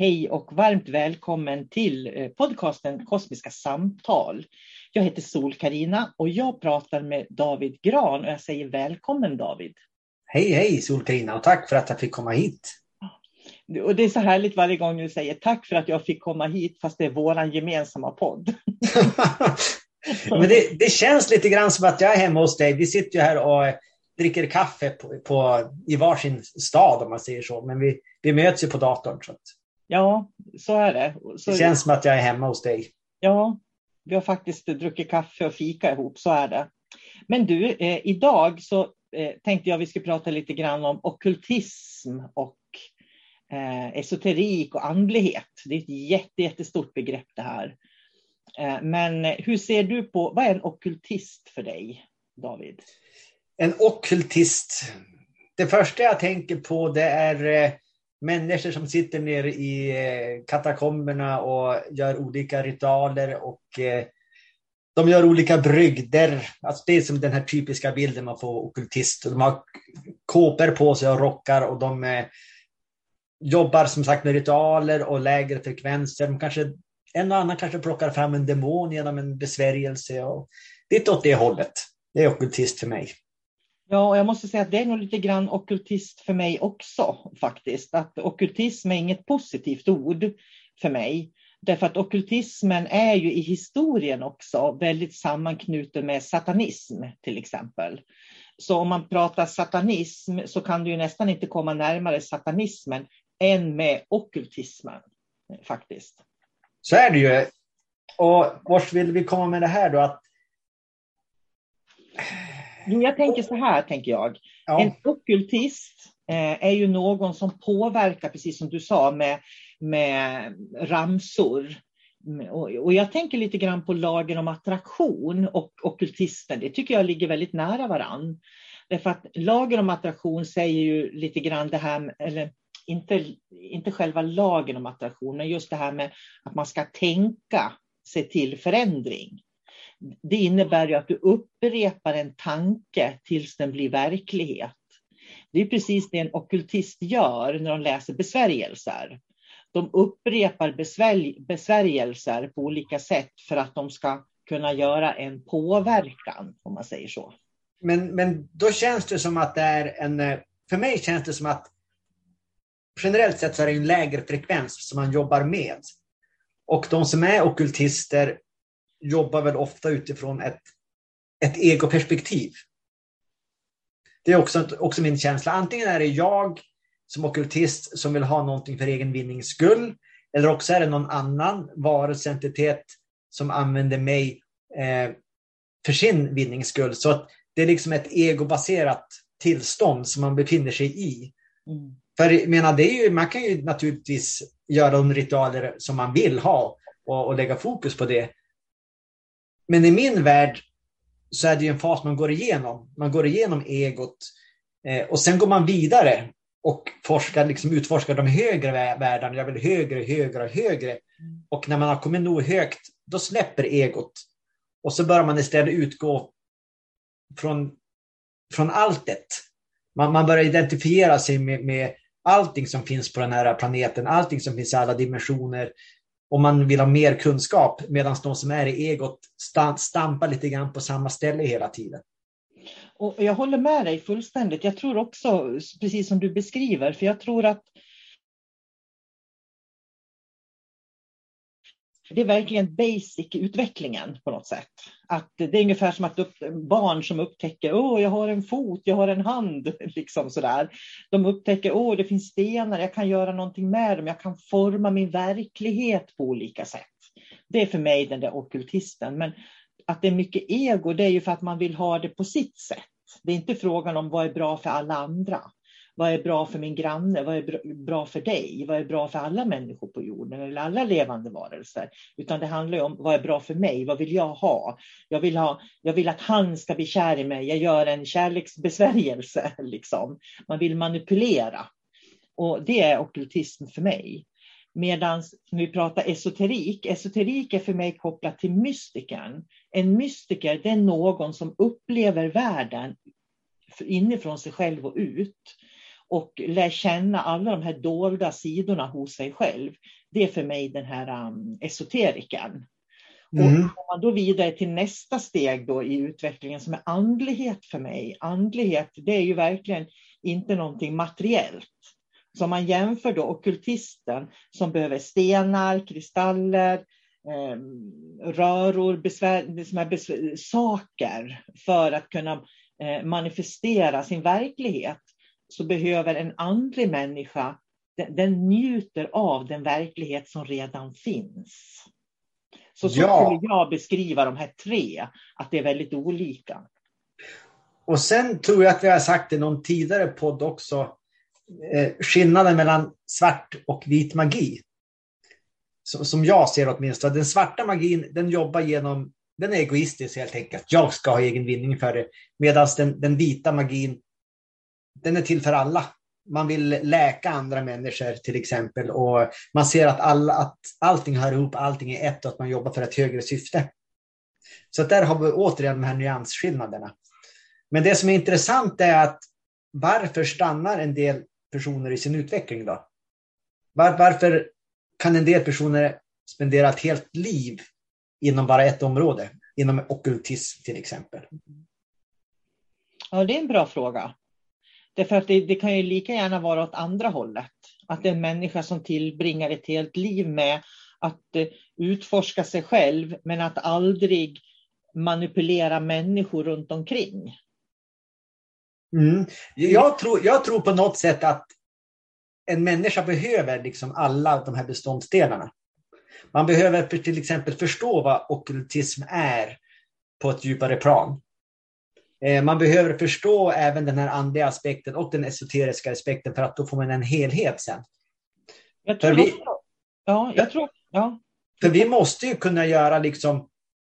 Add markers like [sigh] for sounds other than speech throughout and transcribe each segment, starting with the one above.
Hej och varmt välkommen till eh, podcasten Kosmiska samtal. Jag heter sol karina och jag pratar med David Gran och jag säger välkommen David. Hej hej sol karina och tack för att jag fick komma hit. Och det är så härligt varje gång du säger tack för att jag fick komma hit fast det är våran gemensamma podd. [laughs] Men det, det, känns lite grann som att jag är hemma hos dig. Vi sitter ju här och dricker kaffe på, på, i varsin stad om man säger så. Men vi, vi möts ju på datorn. Så att... Ja, så är det. Så, det känns som att jag är hemma hos dig. Ja, vi har faktiskt druckit kaffe och fika ihop, så är det. Men du, eh, idag så eh, tänkte jag vi skulle prata lite grann om okultism och eh, esoterik och andlighet. Det är ett jätte, jättestort begrepp det här. Eh, men hur ser du på, vad är en okultist för dig, David? En okultist, det första jag tänker på det är eh, människor som sitter nere i eh, katakomberna och gör olika ritualer och eh, de gör olika brygder. Alltså det är som den här typiska bilden man får okultist. De har kåpor på sig och rockar och de eh, jobbar som sagt med ritualer och lägre frekvenser. De kanske, en och annan kanske plockar fram en demon genom en besvärjelse. Och lite åt det hållet. Det är okultist för mig. Ja, och jag måste säga att det är nog lite grann okultist för mig också faktiskt. Att okultism är inget positivt ord för mig. Därför att okultismen är ju i historien också väldigt sammanknuten med satanism till exempel. Så om man pratar satanism så kan du ju nästan inte komma närmare satanismen än med okultismen faktiskt. Så är det ju. Och vart vill vi komma med det här då? Att jag tänker så här, tänker jag. Ja. En okultist eh, är ju någon som påverkar, precis som du sa, med, med ramsor. Och, och jag tänker lite grann på lagen om attraktion och okultisten. Det tycker jag ligger väldigt nära varann. Därför att lagen om attraktion säger ju lite grann det här, eller inte, inte själva lagen om attraktion, men just det här med att man ska tänka sig till förändring. Det innebär ju att du upprepar en tanke tills den blir verklighet. Det är precis det en okultist gör när de läser besvärjelser. De upprepar besvärjelser på olika sätt för att de ska kunna göra en påverkan, om man säger så. Men, men då känns det som att det är en... För mig känns det som att generellt sett så är det en lägre frekvens som man jobbar med. Och de som är okultister jobbar väl ofta utifrån ett, ett egoperspektiv. Det är också, också min känsla. Antingen är det jag som okultist som vill ha någonting för egen vinnings skull. Eller också är det någon annan varelseentitet som använder mig eh, för sin vinnings skull. Så att det är liksom ett egobaserat tillstånd som man befinner sig i. Mm. För menar, det är ju, man kan ju naturligtvis göra de ritualer som man vill ha och, och lägga fokus på det. Men i min värld så är det en fas man går igenom. Man går igenom egot eh, och sen går man vidare och forskar, liksom utforskar de högre världarna. Jag vill högre, högre och högre. Och när man har kommit nog högt, då släpper egot. Och så börjar man istället utgå från, från alltet. Man, man börjar identifiera sig med, med allting som finns på den här planeten, allting som finns i alla dimensioner. Och man vill ha mer kunskap, medan de som är i egot stampar lite grann på samma ställe hela tiden. Och jag håller med dig fullständigt. Jag tror också, precis som du beskriver, för jag tror att det är verkligen basic utvecklingen på något sätt. Att det är ungefär som att upp, barn som upptäcker, åh, jag har en fot, jag har en hand, [laughs] liksom sådär. De upptäcker, åh, det finns stenar, jag kan göra någonting med dem, jag kan forma min verklighet på olika sätt. Det är för mig den där okultisten. Men att det är mycket ego, det är ju för att man vill ha det på sitt sätt. Det är inte frågan om vad är bra för alla andra. Vad är bra för min granne? Vad är bra för dig? Vad är bra för alla människor på jorden eller alla levande varelser? Utan det handlar om vad är bra för mig? Vad vill jag ha? Jag vill, ha, jag vill att han ska bli kär i mig. Jag gör en kärleksbesvärjelse. [laughs] Liksom. Man vill manipulera. Och det är okultism för mig. Medan vi pratar esoterik, esoterik är för mig kopplat till mystikern. En mystiker det är någon som upplever världen inifrån sig själv och ut och lär känna alla de här dolda sidorna hos sig själv. Det är för mig den här um, esoteriken. Mm. Och går man då vidare till nästa steg då i utvecklingen som är andlighet för mig. Andlighet, det är ju verkligen inte någonting materiellt. Så om man jämför då okultisten som behöver stenar, kristaller, eh, röror, besvär, besvär, saker för att kunna eh, manifestera sin verklighet så behöver en andlig människa, den, den njuter av den verklighet som redan finns. Så, så ja. skulle jag beskriva de här tre, att det är väldigt olika. Och sen tror jag att vi har sagt i någon tidigare podd också, eh, skillnaden mellan svart och vit magi. Som, som jag ser åtminstone. Den svarta magin, den jobbar genom, den är egoistisk helt enkelt. Jag ska ha egen vinning för det. Medan den, den vita magin, den är till för alla. Man vill läka andra människor till exempel och man ser att, alla, att allting hör ihop, allting är ett och att man jobbar för ett högre syfte. Så där har vi återigen de här nyansskillnaderna. Men det som är intressant är att varför stannar en del personer i sin utveckling då? Var, varför kan en del personer spendera ett helt liv inom bara ett område? Inom okultism till exempel. Ja, det är en bra fråga. Därför att det, det, kan ju lika gärna vara åt andra hållet. Att det är en människa som tillbringar ett helt liv med att eh, utforska sig själv men att aldrig manipulera människor runt omkring. Mm. Jag, tror, jag tror på något sätt att en människa behöver liksom alla de här beståndsdelarna. Man behöver till exempel förstå vad okultism är på ett djupare plan. Eh, man behöver förstå även den här andliga aspekten och den esoteriska aspekten för att då får man en helhet sen. Jag tror, vi, ja, jag tror, ja. För vi måste ju kunna göra liksom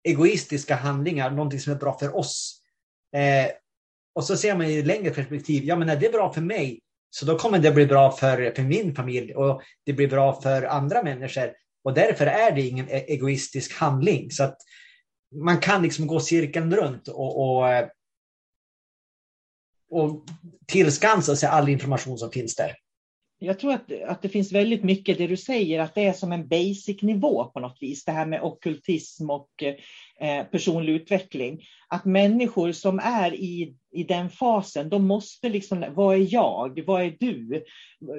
egoistiska handlingar, någonting som är bra för oss. Eh, och så ser man i längre perspektiv, ja men när det är bra för mig, så då kommer det bli bra för, för min familj och det blir bra för andra människor. Och därför är det ingen e-, egoistisk handling. Så att man kan liksom gå cirkeln runt och, och, och tillskansa sig all information som finns där. Jag tror att, att det finns väldigt mycket det du säger, att det är som en basic nivå på något vis. Det här med okultism och eh, personlig utveckling. Att människor som är i, i den fasen, de måste liksom, vad är jag? Vad är du?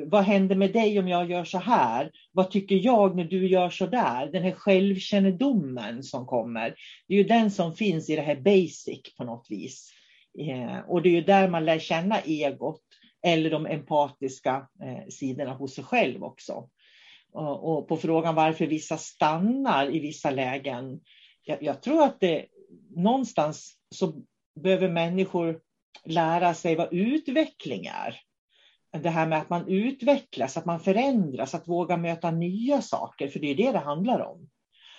Vad händer med dig om jag gör så här? Vad tycker jag när du gör så där? Den här självkännedomen som kommer. Det är ju den som finns i det här basic på något vis. Eh, och det är ju där man lär känna egot eller de empatiska eh, sidorna hos sig själv också. Och, på frågan varför vissa stannar i vissa lägen. Jag, jag tror att det någonstans så behöver människor lära sig vad utveckling är. Det här med att man utvecklas, att man förändras, att våga möta nya saker, för det är det det handlar om.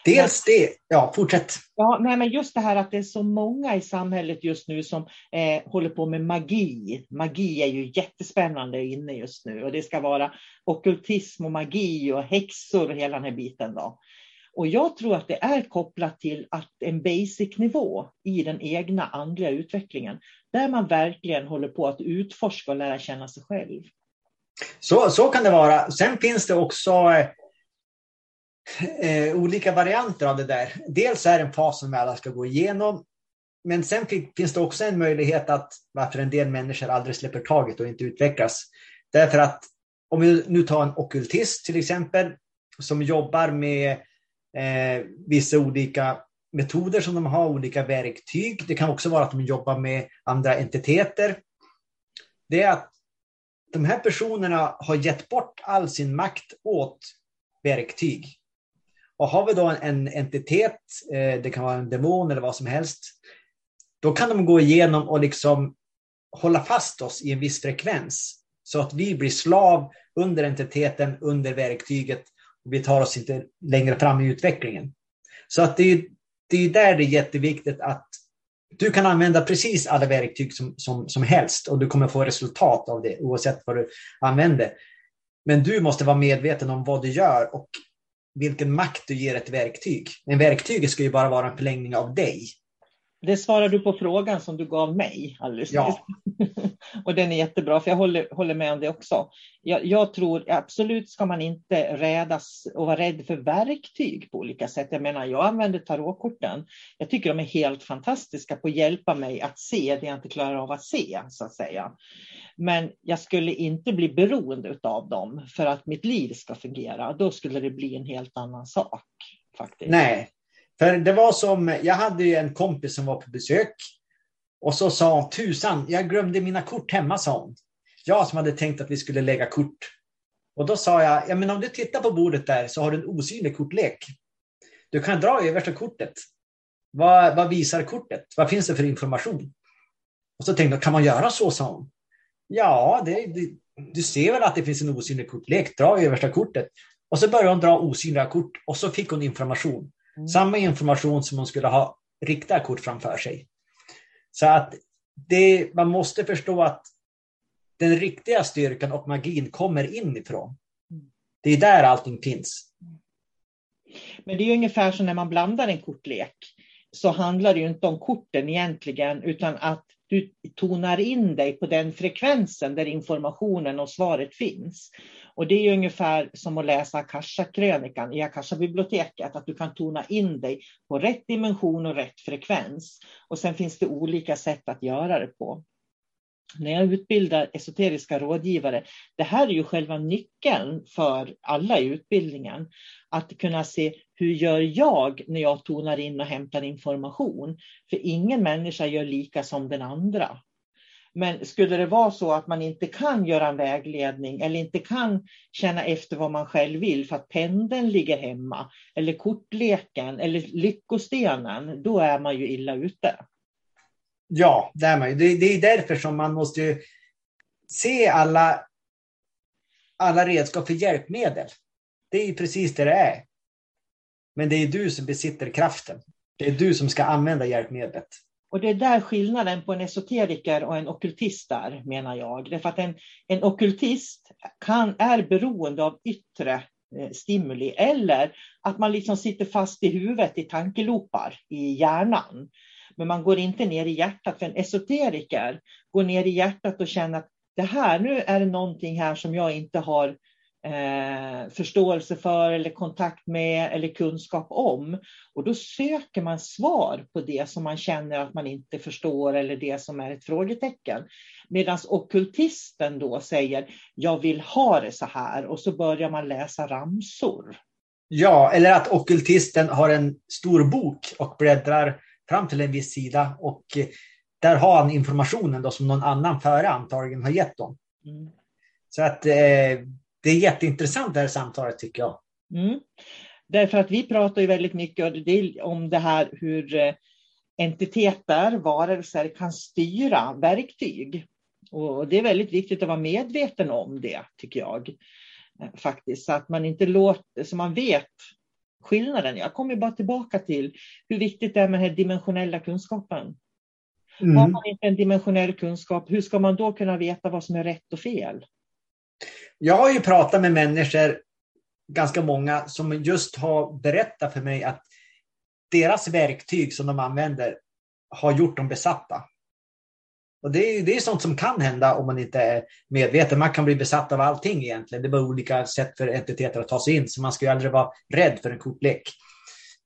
Dels det, ja fortsätt. Ja, nej, men just det här att det är så många i samhället just nu som eh, håller på med magi. Magi är ju jättespännande inne just nu och det ska vara okultism och magi och häxor och hela den här biten. Då. Och jag tror att det är kopplat till att en basic nivå i den egna andliga utvecklingen, där man verkligen håller på att utforska och lära känna sig själv. Så, så kan det vara. Sen finns det också eh, olika varianter av det där. Dels är det en fas som vi alla ska gå igenom. Men sen finns det också en möjlighet att varför en del människor aldrig släpper taget och inte utvecklas. Därför att om vi nu tar en okultist till exempel som jobbar med eh, vissa olika metoder som de har, olika verktyg. Det kan också vara att de jobbar med andra entiteter. Det är att de här personerna har gett bort all sin makt åt verktyg. Och har vi då en entitet, eh, det kan vara en demon eller vad som helst, då kan de gå igenom och liksom hålla fast oss i en viss frekvens så att vi blir slav under entiteten, under verktyget och vi tar oss inte längre fram i utvecklingen. Så att det är, det är där det är jätteviktigt att du kan använda precis alla verktyg som, som, som helst och du kommer få resultat av det oavsett vad du använder. Men du måste vara medveten om vad du gör och vilken makt du ger ett verktyg. Men verktyget ska ju bara vara en förlängning av dig. Det svarar du på frågan som du gav mig alldeles ja. [laughs] och den är jättebra, för jag håller, håller med om det också. Jag, jag, tror absolut ska man inte rädas och vara rädd för verktyg på olika sätt. Jag menar, jag använder tarotkorten. Jag tycker de är helt fantastiska på att hjälpa mig att se det jag inte klarar av att se, så att säga. Men jag skulle inte bli beroende av dem för att mitt liv ska fungera. Då skulle det bli en helt annan sak. Faktiskt. Nej, för det var som, jag hade ju en kompis som var på besök och så sa hon, tusan, jag glömde mina kort hemma, sa hon. Jag som hade tänkt att vi skulle lägga kort. Och då sa jag, ja men om du tittar på bordet där så har du en osynlig kortlek. Du kan dra översta kortet. Vad, vad visar kortet? Vad finns det för information? Och så tänkte jag, kan man göra så, sa hon. Ja, det, det, du ser väl att det finns en osynlig kortlek. Dra översta kortet. Och så började hon dra osynliga kort och så fick hon information. Mm. Samma information som hon skulle ha riktiga kort framför sig. Så att det, man måste förstå att den riktiga styrkan och magin kommer inifrån. Det är där allting finns. Men det är ungefär som när man blandar en kortlek så handlar det ju inte om korten egentligen utan att du tonar in dig på den frekvensen där informationen och svaret finns. Och det är ungefär som att läsa Akasha-krönikan i Akasha-biblioteket, att du kan tona in dig på rätt dimension och rätt frekvens. Och sen finns det olika sätt att göra det på. När jag utbildar esoteriska rådgivare, det här är ju själva nyckeln för alla i utbildningen. Att kunna se hur gör jag när jag tonar in och hämtar information? För ingen människa gör lika som den andra. Men skulle det vara så att man inte kan göra en vägledning eller inte kan känna efter vad man själv vill för att pendeln ligger hemma eller kortleken eller lyckostenen, då är man ju illa ute. Ja, det är man ju. Det, är därför som man måste se alla, alla redskap för hjälpmedel. Det är ju precis det det är. Men det är du som besitter kraften. Det är du som ska använda hjälpmedlet. Och det är där skillnaden på en esoteriker och en okultist är, menar jag. Därför att en, en okultist kan, är beroende av yttre eh, stimuli eller att man liksom sitter fast i huvudet i tankelopar i hjärnan. Men man går inte ner i hjärtat. För en esoteriker går ner i hjärtat och känner att det här, nu är det någonting här som jag inte har eh, förståelse för eller kontakt med eller kunskap om. Och då söker man svar på det som man känner att man inte förstår eller det som är ett frågetecken. Medan okultisten då säger, jag vill ha det så här och så börjar man läsa ramsor. Ja, eller att okultisten har en stor bok och bläddrar fram till en viss sida och där har han informationen då som någon annan före antagligen har gett dem. Mm. Så att eh, det är jätteintressant det här samtalet tycker jag. Mm. Därför att vi pratar ju väldigt mycket om det här hur eh, entiteter, varelser kan styra verktyg. Och det är väldigt viktigt att vara medveten om det, tycker jag. Eh, faktiskt, så att man inte låter, så man vet skillnaden. Jag kommer bara tillbaka till hur viktigt det är med den här dimensionella kunskapen. Mm. Har man inte en dimensionell kunskap, hur ska man då kunna veta vad som är rätt och fel? Jag har ju pratat med människor, ganska många, som just har berättat för mig att deras verktyg som de använder har gjort dem besatta. Och det är, det är sånt som kan hända om man inte är medveten. Man kan bli besatt av allting egentligen. Det är bara olika sätt för entiteter att ta sig in. Så man ska ju aldrig vara rädd för en kortlek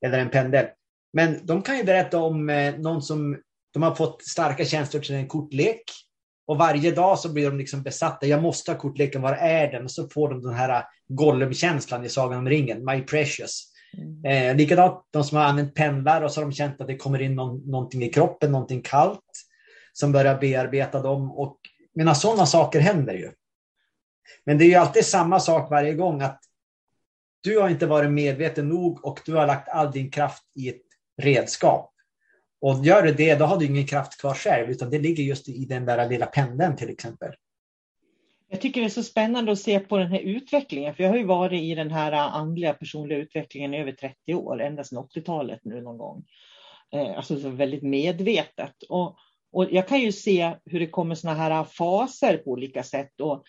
eller en pendel. Men de kan ju berätta om eh, någon som de har fått starka känslor till en kortlek och varje dag så blir de liksom besatta. Jag måste ha kortleken, var är den? Och så får de den här Gollum-känslan i Sagan om ringen, My Precious. Mm. Eh, likadant de som har använt pendlar och så har de känt att det kommer in någon, någonting i kroppen, någonting kallt som börjar bearbeta dem. Och, menar, sådana saker händer ju. Men det är ju alltid samma sak varje gång att du har inte varit medveten nog och du har lagt all din kraft i ett redskap. Och gör du det, då har du ingen kraft kvar själv, utan det ligger just i den där lilla pendeln till exempel. Jag tycker det är så spännande att se på den här utvecklingen, för jag har ju varit i den här andliga personliga utvecklingen i över 30 år, ända sedan 80-talet nu någon gång. Eh, alltså så väldigt medvetet. Och, och jag kan ju se hur det kommer sådana här faser på olika sätt. Och,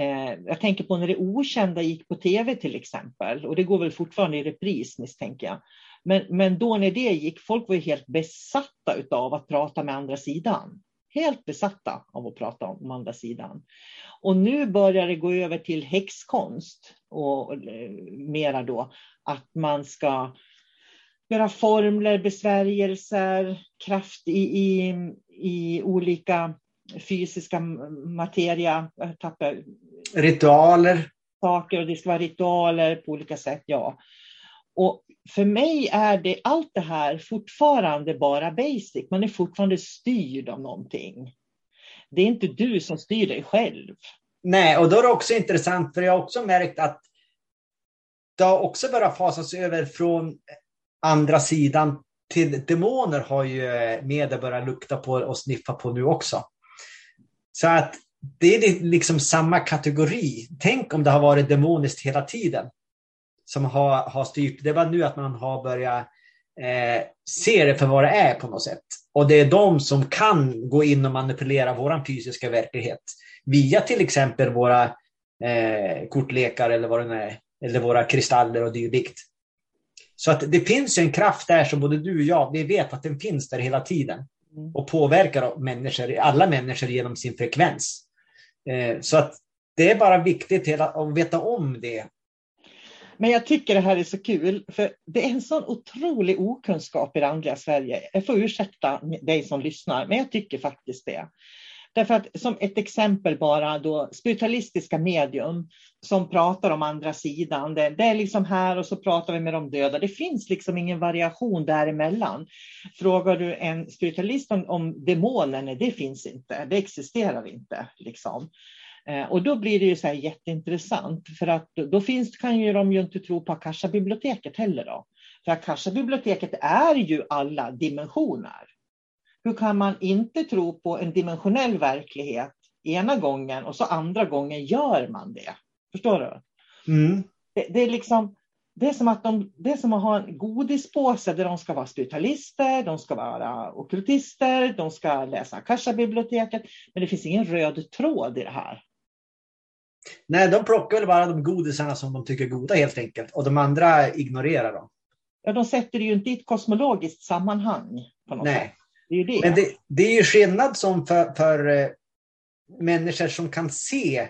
eh, jag tänker på när det okända gick på tv till exempel, och det går väl fortfarande i repris misstänker jag. Men, men då när det gick, folk var helt besatta av att prata med andra sidan. Helt besatta av att prata om andra sidan. Och nu börjar det gå över till häxkonst och, och eh, mera då att man ska göra formler, besvärjelser, kraft i, i, i olika fysiska materia. Tappar, ritualer. Saker och det ska vara ritualer på olika sätt, ja. Och för mig är det allt det här fortfarande bara basic. Man är fortfarande styrd av någonting. Det är inte du som styr dig själv. Nej, och då är det också intressant, för jag har också märkt att det har också börjat fasas över från andra sidan till demoner har ju eh, media börjat lukta på och sniffa på nu också. Så att det är liksom samma kategori. Tänk om det har varit demoniskt hela tiden som har, har styrt. Det var nu att man har börjat eh, se det för vad det är på något sätt. Och det är de som kan gå in och manipulera vår fysiska verklighet via till exempel våra eh, kortlekar eller vad det är, eller våra kristaller och dylikt. Så att det finns en kraft där som både du och jag, vi vet att den finns där hela tiden mm. och påverkar människor, alla människor genom sin frekvens. Eh, så att det är bara viktigt att veta om det men jag tycker det här är så kul, för det är en sån otrolig okunskap i det andliga Sverige. Jag får ursäkta dig som lyssnar, men jag tycker faktiskt det. Därför att som ett exempel bara då, spiritualistiska medium som pratar om andra sidan. Det, det, är liksom här och så pratar vi med de döda. Det finns liksom ingen variation däremellan. Frågar du en spiritualist om, om demoner, det finns inte. Det existerar inte. Liksom. Eh, och då blir det ju så jätteintressant för att då finns, kan ju de ju inte tro på Akasha-biblioteket heller. Då. För Akasha-biblioteket är ju alla dimensioner. hur kan man inte tro på en dimensionell verklighet ena gången och så andra gången gör man det? Förstår du? Mm. Det, det är liksom det är, som att de, det är som att ha en godispåse där de ska vara spiritualister, de ska vara okultister, de ska läsa Akasha-biblioteket, men det finns ingen röd tråd i det här. Nej, de plockar väl bara de godisarna som de tycker är goda helt enkelt och de andra ignorerar dem. Ja, de sätter det ju inte i ett kosmologiskt sammanhang. Nej. sätt. Det är ju det. Men det, det är ju skillnad som för, för eh, människor som kan se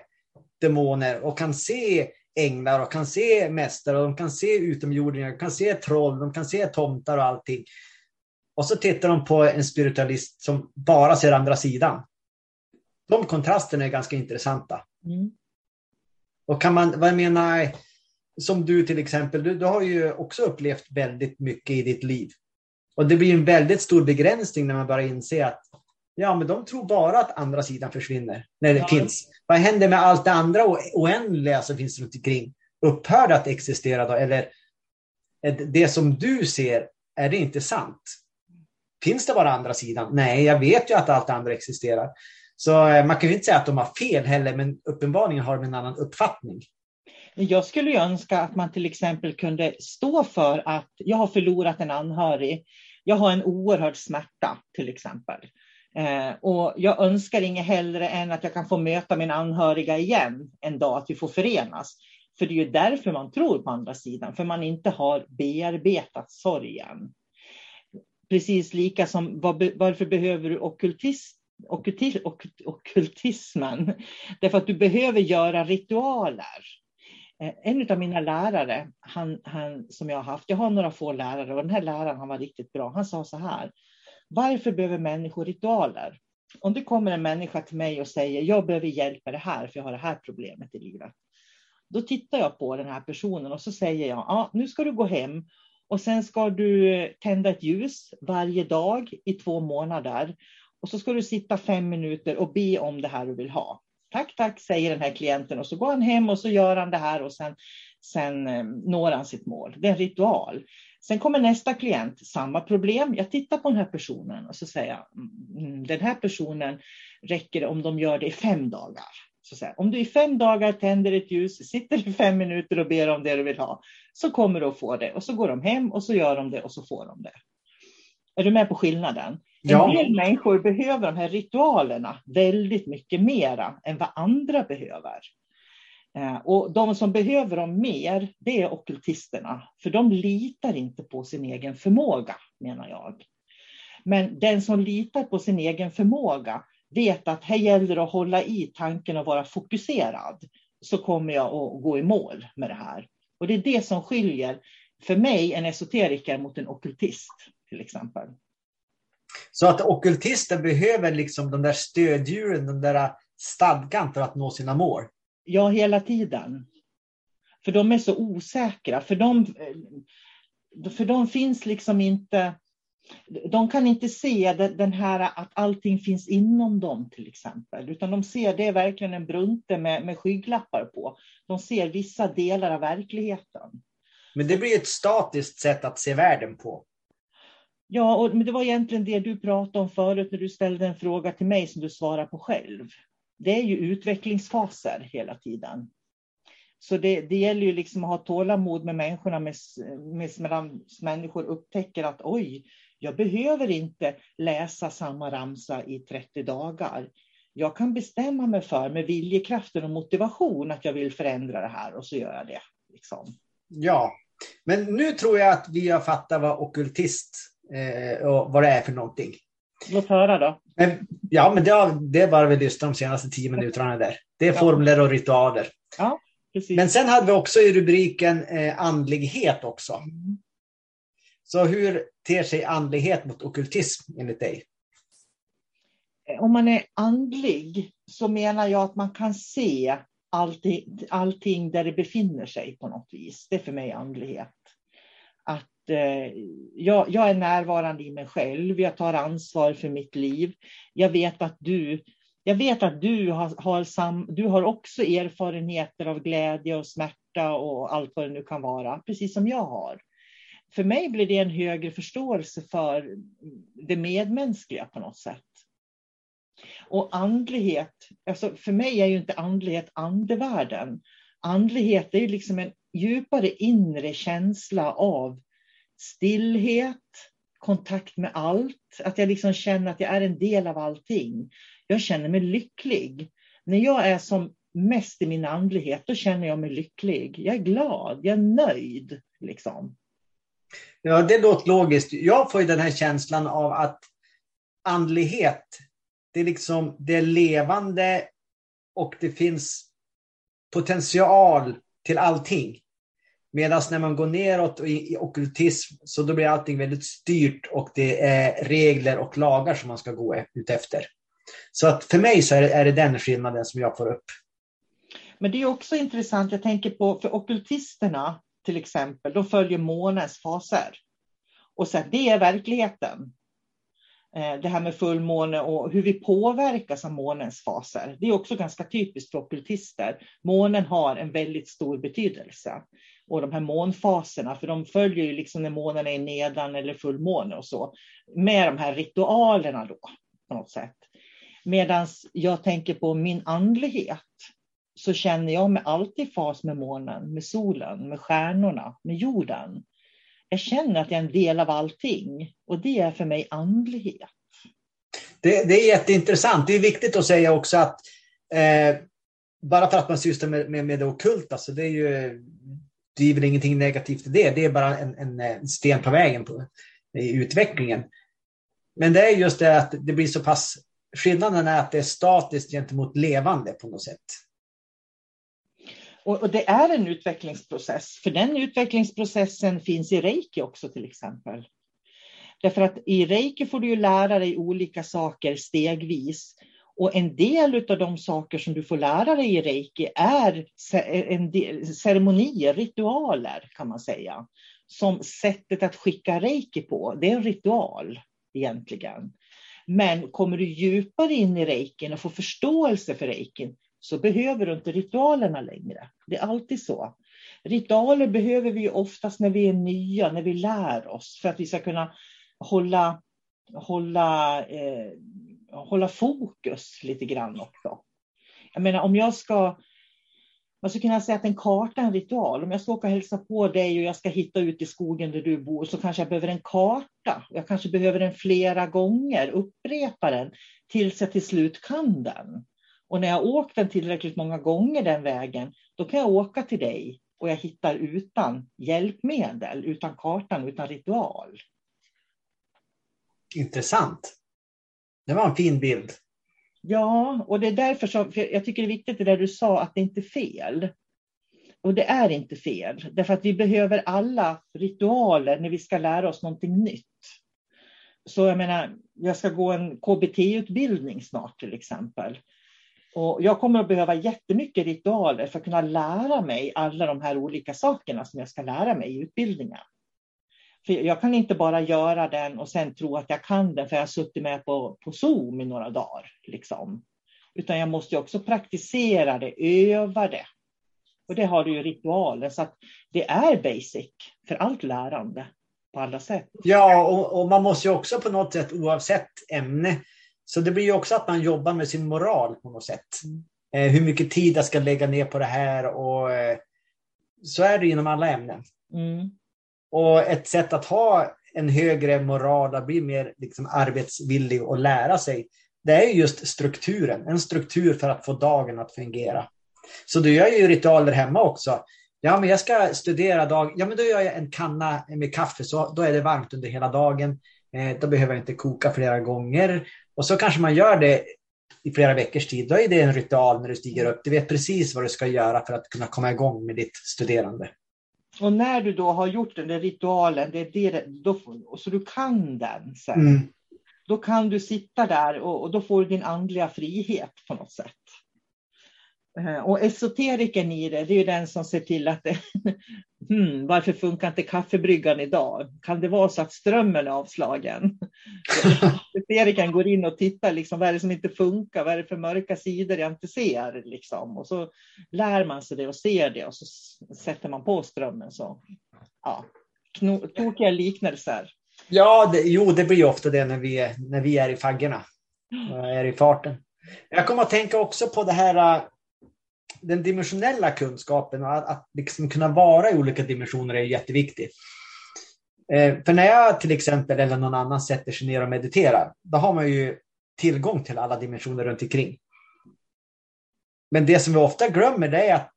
demoner och kan se änglar och kan se mästare och de kan se utomjordingar, de kan se troll, de kan se tomtar och allting. Och så tittar de på en spiritualist som bara ser andra sidan. De kontrasterna är ganska intressanta. Mm. Och kan man, vad jag menar, som du till exempel, du, du har ju också upplevt väldigt mycket i ditt liv. Och det blir en väldigt stor begränsning när man börjar inse att ja, men de tror bara att andra sidan försvinner när det Ja. finns. Vad händer med allt det andra oändliga som finns runt omkring? Upphör det att existera då? Eller det- det som du ser, är det inte sant? Finns det bara andra sidan? Nej, jag vet ju att allt andra existerar. Så eh, man kan ju inte säga att de har fel heller, men uppenbarligen har de en annan uppfattning. Jag skulle ju önska att man till exempel kunde stå för att jag har förlorat en anhörig. Jag har en oerhörd smärta till exempel. Eh, och jag önskar inget hellre än att jag kan få möta min anhöriga igen en dag, att vi får förenas. För det är ju därför man tror på andra sidan, för man inte har bearbetat sorgen. Precis lika som varför behöver du okultist okkultismen. ockultismen? Därför att du behöver göra ritualer. Eh, en av mina lärare, han, han, som jag har haft, jag har några få lärare och den här läraren han var riktigt bra. Han sa så här, varför behöver människor ritualer? Om det kommer en människa till mig och säger, jag behöver hjälp med det här, för jag har det här problemet i livet. Då tittar jag på den här personen och så säger jag, ja, nu ska du gå hem och sen ska du tända ett ljus varje dag i två månader. Och så ska du sitta fem minuter och be om det här du vill ha. Tack, tack, säger den här klienten och så går han hem och så gör han det här och sen, sen eh, når han sitt mål. Det är en ritual. Sen kommer nästa klient, samma problem. Jag tittar på den här personen och så säger jag, mm, den här personen räcker det om de gör det i fem dagar. Så säger, jag, om du i fem dagar tänder ett ljus, sitter i fem minuter och ber om det du vill ha, så kommer du att få det. Och så går de hem och så gör de det och så får de det. Är du med på skillnaden? Ja. En del människor behöver de här ritualerna väldigt mycket mera än vad andra behöver. Eh, Och de som behöver dem mer, det är ockultisterna. För de litar inte på sin egen förmåga, menar jag. Men den som litar på sin egen förmåga vet att här gäller det att hålla i tanken och vara fokuserad. Så kommer jag att gå i mål med det här. Och det är det som skiljer, för mig, en esoteriker mot en ockultist, till exempel. Så att ockultister behöver liksom de där stödjuren, den där stadgan för att nå sina mål. Ja, hela tiden. För de är så osäkra. För de, för de finns liksom inte... De kan inte se den den här att allting finns inom dem till exempel. Utan de ser, det är verkligen en brunte med, med skygglappar på. De ser vissa delar av verkligheten. Men det blir ett statiskt sätt att se världen på. Ja, och, men det var egentligen det du pratade om förut när du ställde en fråga till mig som du svarar på själv. Det är ju utvecklingsfaser hela tiden. Så det, det gäller ju liksom att ha tålamod med människorna med, med, medan människor upptäcker att oj, jag behöver inte läsa samma ramsa i 30 dagar. Jag kan bestämma mig för med viljekraften och motivation att jag vill förändra det här och så gör jag det. Liksom. Ja, men nu tror jag att vi har fattat vad ockultist eh, och vad det är för någonting. Låt höra då. Men, ja, men det, det är bara vi lyssnar de senaste tio minuterna där. Det är Ja. formler och ritualer. Ja, precis. Men sen hade vi också i rubriken eh, andlighet också. Mm. Så hur ter sig andlighet mot ockultism enligt dig? om man är andlig så menar jag att man kan se allting, allting där det befinner sig på något vis. Det är för mig andlighet. Eh, jag, jag är närvarande i mig själv, jag tar ansvar för mitt liv. Jag vet att du, jag vet att du har, har, sam, du har också erfarenheter av glädje och smärta och allt vad det nu kan vara, precis som jag har. för mig blir det en högre förståelse för det medmänskliga på något sätt. Och andlighet, alltså för mig är ju inte andlighet andevärlden. Andlighet är ju liksom en djupare inre känsla av stillhet, kontakt med allt, att jag liksom känner att jag är en del av allting. Jag känner mig lycklig. När jag är som mest i min andlighet, då känner jag mig lycklig. Jag är glad, jag är nöjd. Liksom. Ja, det låter logiskt. Jag får ju den här känslan av att andlighet, det är liksom det är levande och det finns potential till allting. Medan när man går neråt i, i okkultism så då blir allting väldigt styrt och det är regler och lagar som man ska gå ut efter. Så att för mig så är det, är det den skillnaden som jag får upp. Men det är också intressant, jag tänker på för okkultisterna till exempel, de följer månens faser. Och så det är verkligheten. Eh, det här med fullmåne och hur vi påverkas av månens faser. Det är också ganska typiskt för ockultister. Månen har en väldigt stor betydelse. Och de här månfaserna, för de följer ju liksom när månen är nedan eller fullmåne och så. Med de här ritualerna då, på något sätt. Medan jag tänker på min andlighet så känner jag mig alltid i fas med månen, med solen, med stjärnorna, med jorden. Jag känner att jag är en del av allting och det är för mig andlighet. Det, det är jätteintressant. Det är viktigt att säga också att eh, bara för att man sysslar med, med, med det ockulta så det är ju det är väl ingenting negativt i det. Det är bara en, eh, en sten på vägen på, i utvecklingen. Men det är just det att det blir så pass Skillnaden är att det är statiskt gentemot levande på något sätt. Och, och, det är en utvecklingsprocess, för den utvecklingsprocessen finns i reiki också till exempel. Därför att i reiki får du ju lära dig olika saker stegvis. Och en del av de saker som du får lära dig i reiki är en del, ceremonier, ritualer kan man säga. Som sättet att skicka reiki på, det är en ritual egentligen. Men kommer du djupare in i reikin och får förståelse för reikin så behöver du inte ritualerna längre. Det är alltid så. Ritualer behöver vi oftast när vi är nya, när vi lär oss för att vi ska kunna hålla, hålla, eh, hålla fokus lite grann också. Jag menar om jag ska man skulle kunna säga att en karta är en ritual. Om jag ska åka och hälsa på dig och jag ska hitta ut i skogen där du bor så kanske jag behöver en karta. Jag kanske behöver den flera gånger, upprepa den tills jag till slut kan den. Och när jag åkt den tillräckligt många gånger den vägen, då kan jag åka till dig och jag hittar utan hjälpmedel, utan kartan, utan ritual. Intressant. Det var en fin bild. Ja, och det är därför som jag tycker det är viktigt det där du sa att det inte är fel. Och det är inte fel, därför att vi behöver alla ritualer när vi ska lära oss någonting nytt. Så jag menar, jag ska gå en KBT-utbildning snart till exempel. Och jag kommer att behöva jättemycket ritualer för att kunna lära mig alla de här olika sakerna som jag ska lära mig i utbildningen. För jag kan inte bara göra den och sen tro att jag kan den för jag har suttit med på, på Zoom i några dagar. Liksom. Utan jag måste också praktisera det, öva det. Och det har du ju ritualer. Så att det är basic för allt lärande på alla sätt. Ja, och, och man måste ju också på något sätt oavsett ämne så det blir ju också att man jobbar med sin moral på något sätt. Mm. Eh, hur mycket tid jag ska lägga ner på det här och eh, så är det inom alla ämnen. Mm. Och ett sätt att ha en högre moral, att bli mer liksom, arbetsvillig och lära sig, det är just strukturen. En struktur för att få dagen att fungera. Så du gör ju ritualer hemma också. Ja, men jag ska studera dag. Ja, men då gör jag en kanna med kaffe, så då är det varmt under hela dagen. Eh, då behöver jag inte koka flera gånger. Och så kanske man gör det i flera veckors tid. Då är det en ritual när du stiger upp. Du vet precis vad du ska göra för att kunna komma igång med ditt studerande. Och när du då har gjort den där ritualen, det är det, då, så du kan den sen. Mm. Då kan du sitta där och, och, då får du din andliga frihet på något sätt. Eh, och esoteriken i det, det är ju den som ser till att det, [laughs] hmm, varför funkar inte kaffebryggan idag? Kan det vara så att strömmen är avslagen? [laughs] Esoteriken går in och tittar, liksom, vad är det som inte funkar? Vad är det för mörka sidor jag inte ser? Liksom? Och så lär man sig det och ser det och så sätter man på strömmen. Så, ja, tokiga liknelser. Ja, det, jo, det blir ofta det när vi är, när vi är i faggorna. Är i farten. Jag kommer att tänka också på det här, äh, den dimensionella kunskapen och att, att liksom kunna vara i olika dimensioner är jätteviktigt. Eh, för när jag till exempel eller någon annan sätter sig ner och mediterar, då har man ju tillgång till alla dimensioner runt omkring. Men det som vi ofta glömmer det är att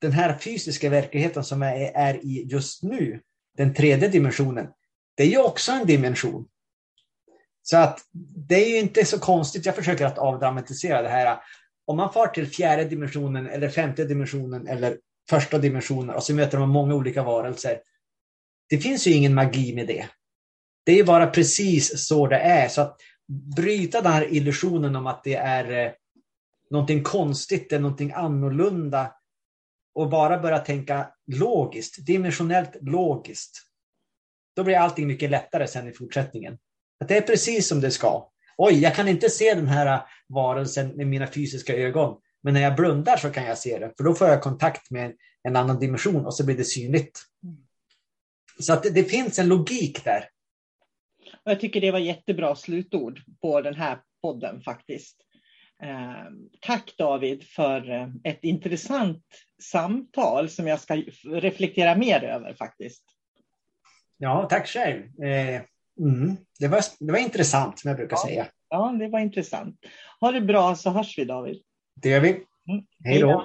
den här fysiska verkligheten som är, är i just nu, den tredje dimensionen, det är ju också en dimension. Så att det är ju inte så konstigt, jag försöker att avdramatisera det här. Om man far till fjärde dimensionen eller femte dimensionen eller första dimensionen och så möter man många olika varelser. Det finns ju ingen magi med det. Det är ju bara precis så det är. Så att bryta den här illusionen om att det är eh, någonting konstigt eller någonting annorlunda och bara börja tänka logiskt, dimensionellt logiskt. Då blir allting mycket lättare sen i fortsättningen. Att det är precis som det ska. Oj, jag kan inte se den här varelsen med mina fysiska ögon. Men när jag blundar så kan jag se det. För då får jag kontakt med en annan dimension och så blir det synligt. Så att det, det finns en logik där. Jag tycker det var jättebra slutord på den här podden faktiskt. Eh, tack David för eh, ett intressant samtal som jag ska reflektera mer över faktiskt. Ja, tack själv. Eh, mm, det, var, det var intressant som jag brukar ja, säga. Ja, det var intressant. Ha det bra så hörs vi David. Det gör vi. Mm. Hej då.